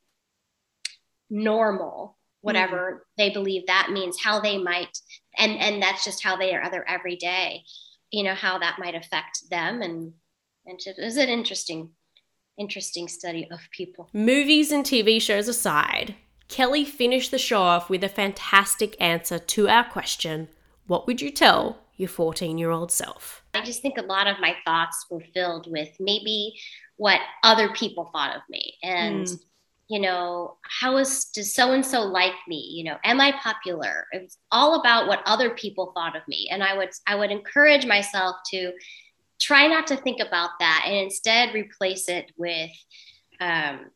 normal, whatever they believe that means, how they might, and and that's just how they are other every day, you know, how that might affect them. And and it was an interesting, interesting study of people. Movies and TV shows aside, Kelly finished the show off with a fantastic answer to our question What would you tell your 14 year old self? I just think a lot of my thoughts were filled with maybe what other people thought of me and Mm. You know how is does so and so like me? You know am i popular? It's all about what other people thought of me. And i would i would encourage myself to try not to think about that and instead replace it with um,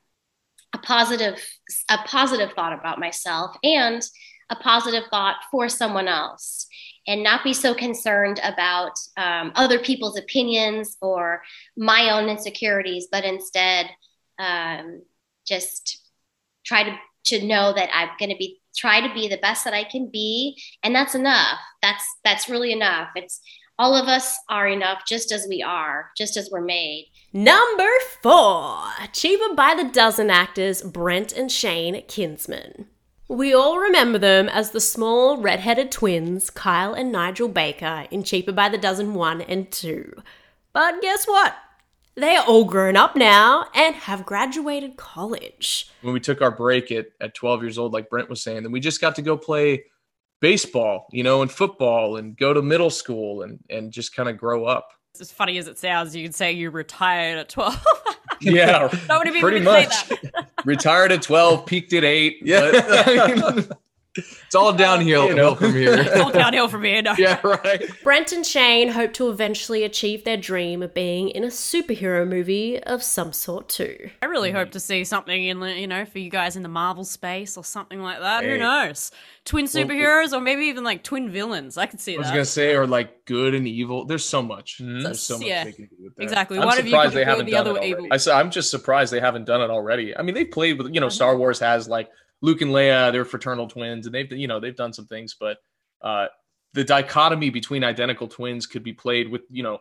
a positive a positive thought about myself and a positive thought for someone else and not be so concerned about um, other people's opinions or my own insecurities but instead um, just try to to know that i'm going to be try to be the best that i can be and that's enough that's that's really enough it's all of us are enough just as we are just as we're made Number four, Cheaper by the Dozen actors Brent and Shane Kinsman. We all remember them as the small red-headed twins, Kyle and Nigel Baker, in Cheaper by the Dozen 1 and 2. But guess what? They are all grown up now and have graduated college. when we took our break at, at 12 years old, like Brent was saying, then we just got to go play baseball, you know, and football and go to middle school and, and just kind of grow up. As funny as it sounds, you could say you retired at 12. (laughs) Yeah, Not many pretty much. say that. (laughs) Retired at 12, peaked at eight. Yeah. but, I mean, It's all downhill You know. from here. (laughs) It's all downhill from here. No. yeah, right. Brent and Shane hope to eventually achieve their dream of being in a superhero movie of some sort too. I really hope to see something in, the- you know, for you guys in the Marvel space or something like that. Who knows? Twin superheroes or maybe even like twin villains. I could see I was that. gonna say, or like good and evil. There's so much. Mhm. There's so much Yeah. they can do with that. Exactly. I'm One of you surprised they haven't the done other it already. evil. I, I'm just surprised they haven't done it already. I mean, they've played with, you know, Star Wars has like Luke and Leia, they're fraternal twins, and they've, you know, they've done some things, but uh, the dichotomy between identical twins could be played with, you know,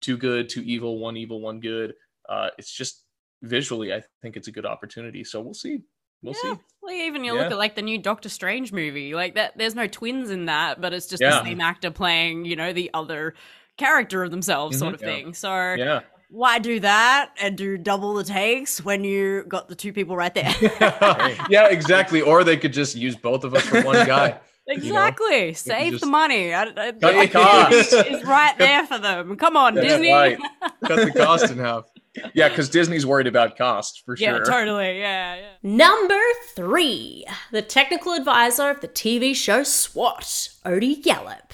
two good, two evil, one evil, one good. Uh, it's just visually, I think it's a good opportunity. So we'll see. We'll yeah. see. Well, even you Yeah. look at like the new Doctor Strange movie, like that. There's no twins in that, but it's just Yeah. the same actor playing, you know, the other character of themselves, sort Mhm. of thing. So Yeah. Why do that and do double the takes when you got the two people right there? (laughs) yeah, exactly. Or they could just use both of us for one guy. exactly. Save just the money. I, I, cut the cost. (laughs) is right there for them. Come on, That's Disney. right. (laughs) Cut the cost in half. Yeah, because Disney's worried about cost for sure. Yeah, sure. totally. Yeah, yeah. Number three, the technical advisor of the TV show SWAT, Odie Gallup.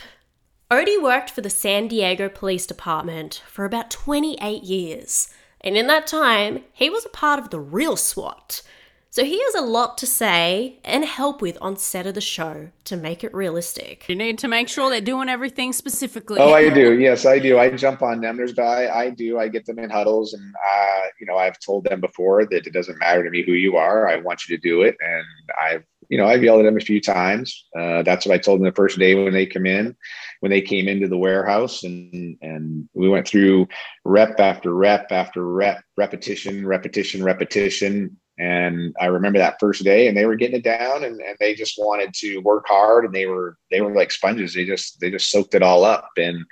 Odie worked for the San Diego Police Department for about 28 years, and in that time, he was a part of the real SWAT. So he has a lot to say and help with on set of the show to make it realistic. You need to make sure they're doing everything specifically. Oh, I do. (laughs) Yes, I do. I jump on them. There's I, I do. I get them in huddles, and uh, you know, I've told them before that it doesn't matter to me who you are. I want you to do it, and I've you know, I've yelled at them a few times. Uh, that's what I told them the first day when they come in, when they came into the warehouse, and and we went through rep after rep after rep, repetition, repetition, repetition. And I remember that first day, and they were getting it down, and, and they just wanted to work hard, and they were they were like sponges. They just they just soaked it all up, and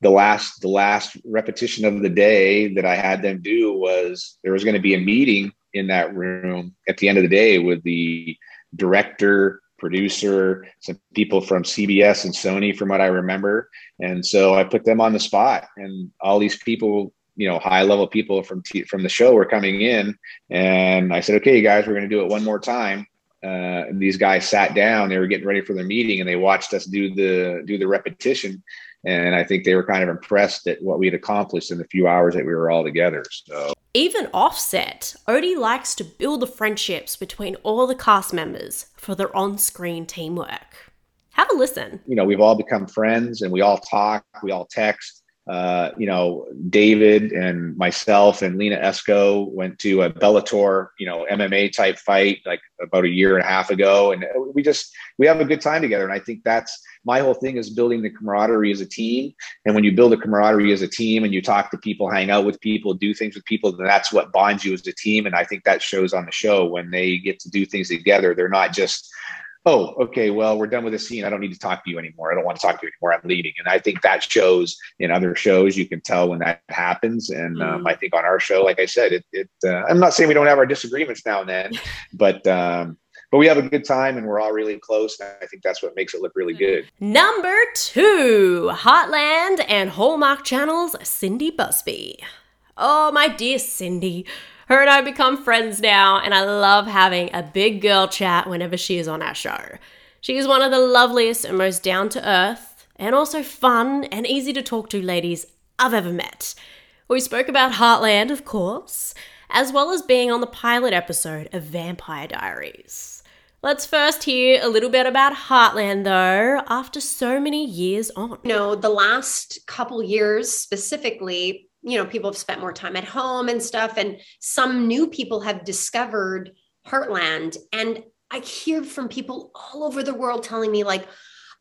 the last the last repetition of the day that I had them do was there was going to be a meeting in that room at the end of the day with the director, producer, some people from CBS and Sony, from what I remember. And so I put them on the spot, and all these people, you know, high level people from t- from the show were coming in, and I said, "Okay, guys, we're going to do it one more time." Uh, these guys sat down; they were getting ready for their meeting, and they watched us do the do the repetition. And I think they were kind of impressed at what we had accomplished in the few hours that we were all together. So Even offset, Odie likes to build the friendships between all the cast members for their on screen teamwork. Have a listen. you know, we've all become friends and we all talk, we all text. Uh, you know, David and myself and Lina Esco went to a Bellator, you know, MMA type fight like about a year and a half ago. And we just, we have a good time together. And I think that's my whole thing is building the camaraderie as a team. And when you build a camaraderie as a team and you talk to people, hang out with people, do things with people, then that's what bonds you as a team. And I think that shows on the show when they get to do things together. They're not just, oh, okay, well, we're done with the scene. I don't need to talk to you anymore. I don't want to talk to you anymore. I'm leaving. And I think that shows in other shows. You can tell when that happens. And um, Mm. I think on our show, like I said, it, it uh, I'm not saying we don't have our disagreements now and then, (laughs) but, um, but we have a good time and we're all really close. And I think that's what makes it look really good. Number two, Heartland and Hallmark Channel's Cindy Busby. Oh, my dear Cindy. Her and I become friends now, and I love having a big girl chat whenever she is on our show. She is one of the loveliest and most down to earth, and also fun and easy to talk to ladies I've ever met. We spoke about Heartland, of course, as well as being on the pilot episode of Vampire Diaries. Let's first hear a little bit about Heartland, though, after so many years on. you know the last couple years specifically you know people have spent more time at home and stuff and some new people have discovered heartland. And i hear from people all over the world telling me like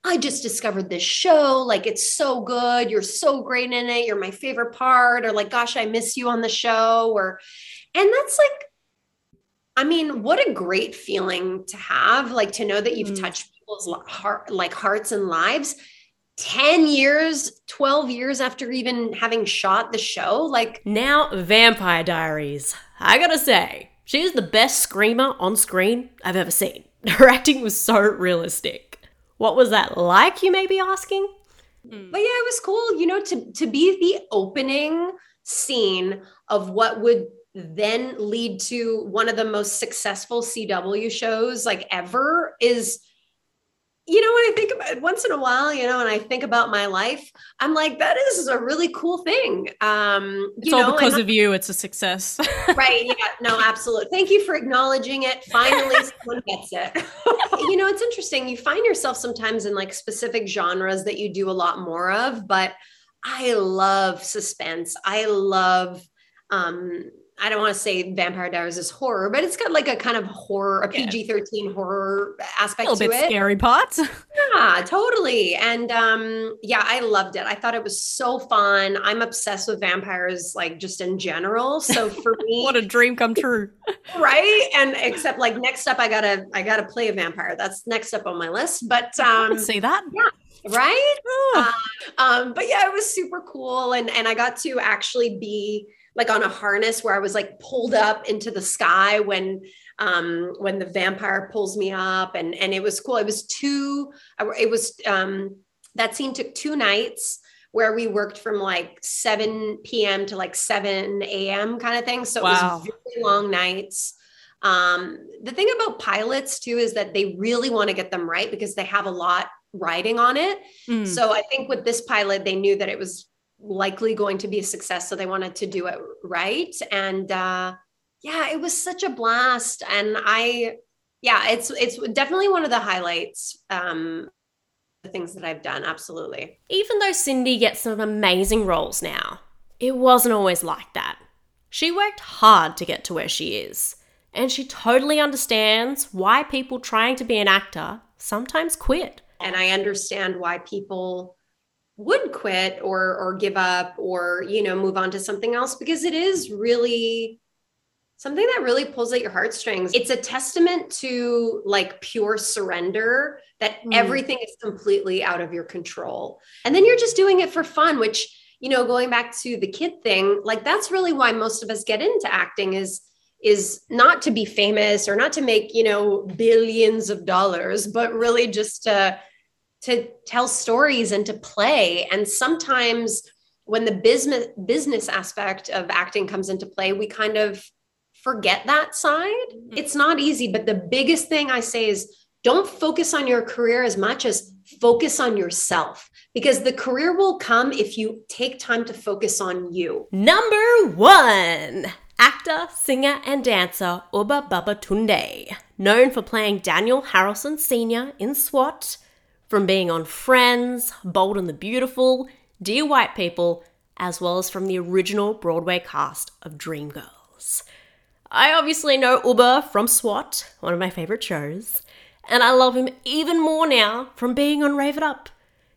i just discovered this show. Like it's so good. You're so great in it. You're my favorite part or like gosh i miss you on the show or and that's like I mean, what a great feeling to have, like to know that you've mm. touched people's heart, like hearts and lives. 10 years, 12 years after even having shot the show. Like, Now, Vampire Diaries. I gotta say, she is the best screamer on screen I've ever seen. (laughs) Her acting was so realistic. What was that like, you may be asking? Hmm. but yeah, it was cool, you know, to to be the opening scene of what would then lead to one of the most successful CW shows like ever is you know when I think about it once in a while, you know, and I think about my life, I'm like, that is a really cool thing. Um, It's all know, because of you. It's a success. (laughs) right. Yeah. No absolutely thank you for acknowledging it. Finally (laughs) someone gets it. (laughs) You know it's interesting. You find yourself sometimes in like specific genres that you do a lot more of but i love suspense. I love um I don't want to say Vampire Diaries is horror, but it's got like a kind of horror, a PG 13 horror aspect a little to bit it. scary parts. (laughs) Yeah, totally. And um yeah, I loved it. I thought it was so fun. I'm obsessed with vampires like just in general. So for me (laughs) what a dream come (laughs) true. right? And except like next up I got to I got to play a vampire. That's next up on my list. But um see that? Yeah. Right? Uh, um but yeah, it was super cool and and I got to actually be like on a harness where I was like pulled up into the sky when um when the vampire pulls me up and and it was cool. It was two it was um that scene took two nights where we worked from like 7 p.m to like 7 a.m kind of thing. So it was very long nights. Um the thing about pilots too is that they really want to get them right because they have a lot riding on it. Mm. so i think with this pilot they knew that it was likely going to be a success so they wanted to do it right and uh yeah it was such a blast and i yeah it's it's definitely one of the highlights um the things that i've done absolutely Even though Cindy gets some amazing roles now, it wasn't always like that. She worked hard to get to where she is. and she totally understands why people trying to be an actor sometimes quit. And I understand why people would quit or or give up or you know move on to something else because it is really something that really pulls at your heartstrings. It's a testament to like pure surrender that Mm. everything is completely out of your control. And then you're just doing it for fun, which, you know, going back to the kid thing, like that's really why most of us get into acting is is not to be famous or not to make, you know, billions of dollars, but really just to to tell stories and to play. And sometimes when the business business aspect of acting comes into play, we kind of forget that side. Mm-hmm. It's not easy, but the biggest thing I say is don't focus on your career as much as focus on yourself because the career will come if you take time to focus on you. Number one actor, singer, and dancer Obba Babatundé, known for playing Daniel Harrelson Sr. in SWAT, from being on Friends, Bold and the Beautiful, Dear White People, as well as from the original Broadway cast of Dreamgirls. I obviously know Obba from SWAT, one of my favorite shows, and I love him even more now from being on Rave It Up.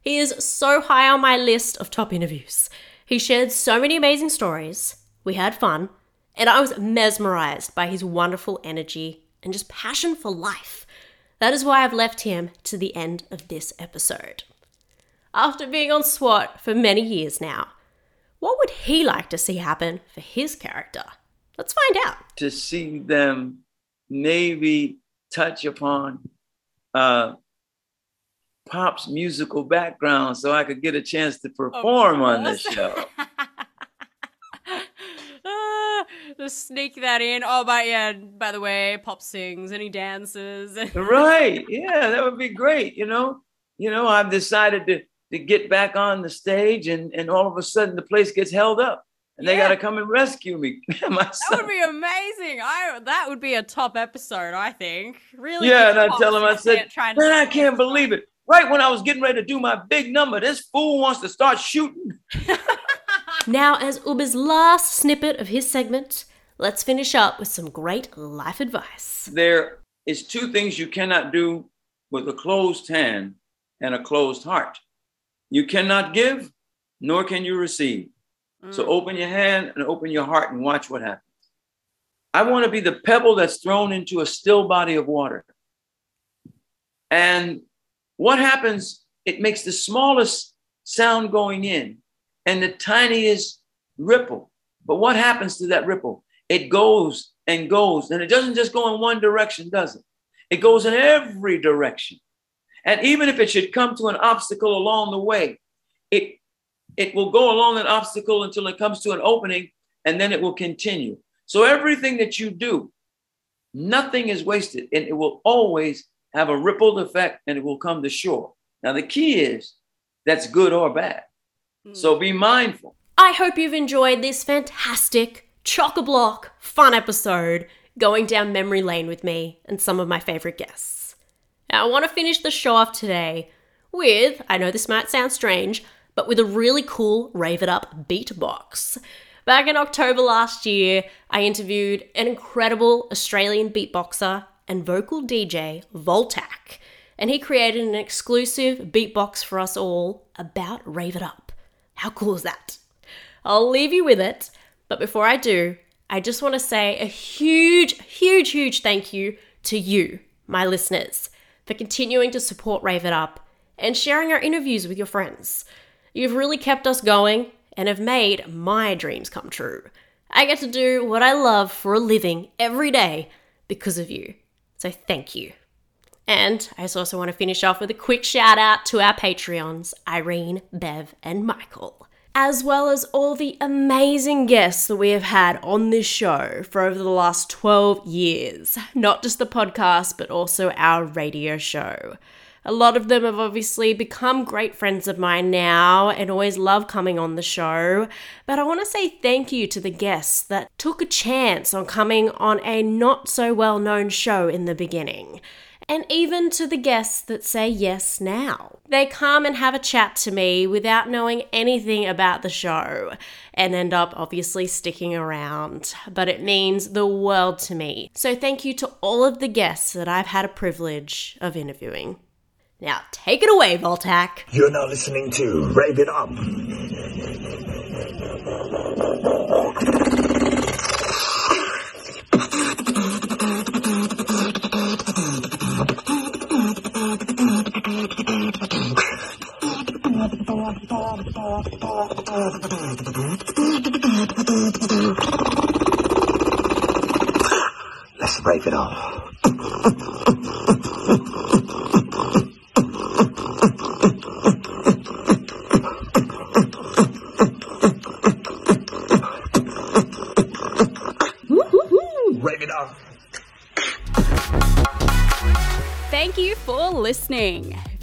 He is so high on my list of top interviews. He shared so many amazing stories, we had fun, and I was mesmerized by his wonderful energy and just passion for life. That is why I've left him to the end of this episode. After being on SWAT for many years now, what would he like to see happen for his character? Let's find out. to see them maybe touch upon uh, Pop's musical background so I could get a chance to perform on this show. (laughs) Just sneak that in. Oh, but yeah, by the way, Pop sings and he dances. (laughs) right. Yeah, that would be great. You know, you know, I've decided to to get back on the stage and, and all of a sudden the place gets held up and they gotta come and rescue me. (laughs) That would be amazing. I that would be a top episode, I think. Really. yeah, and I tell him, I said, man, I can't believe it. Right when I was getting ready to do my big number, this fool wants to start shooting. (laughs) Now, as Obba's last snippet of his segment, let's finish up with some great life advice. There is two things you cannot do with a closed hand and a closed heart. You cannot give, nor can you receive. So mm. open your hand and open your heart and watch what happens. I want to be the pebble that's thrown into a still body of water. And what happens? It makes the smallest sound going in and the tiniest ripple. But what happens to that ripple? It goes and goes, and it doesn't just go in one direction, does it? It goes in every direction. And even if it should come to an obstacle along the way, it it will go along that obstacle until it comes to an opening, and then it will continue. So everything that you do, nothing is wasted, and it will always have a rippled effect, and it will come to shore. Now the key is that's good or bad. So be mindful. I hope you've enjoyed this fantastic, chock a block, fun episode going down memory lane with me and some of my favorite guests. Now, I want to finish the show off today with, I know this might sound strange, but with a really cool Rave It Up beatbox. Back in October last year, I interviewed an incredible Australian beatboxer and vocal DJ, Voltac, and he created an exclusive beatbox for us all about Rave It Up. How cool is that? I'll leave you with it, but before I do, I just want to say a huge, huge, huge thank you to you, my listeners, for continuing to support Rave It Up and sharing our interviews with your friends. You've really kept us going and have made my dreams come true. I get to do what I love for a living every day because of you. So thank you. And I also want to finish off with a quick shout out to our Patreons, Irene, Bev, and Michael, as well as all the amazing guests that we have had on this show for over the last 12 years. Not just the podcast, but also our radio show. A lot of them have obviously become great friends of mine now and always love coming on the show. But I want to say thank you to the guests that took a chance on coming on a not so well known show in the beginning. And even to the guests that say yes now. They come and have a chat to me without knowing anything about the show and end up obviously sticking around, but it means the world to me. So thank you to all of the guests that I've had a privilege of interviewing. Now, take it away, Voltac. You're now listening to Rave It Up. Let's rave it up.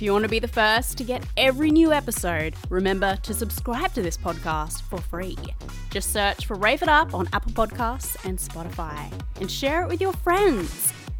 If you want to be the first to get every new episode, remember to subscribe to this podcast for free. Just search for Rave It Up on Apple Podcasts and Spotify and share it with your friends.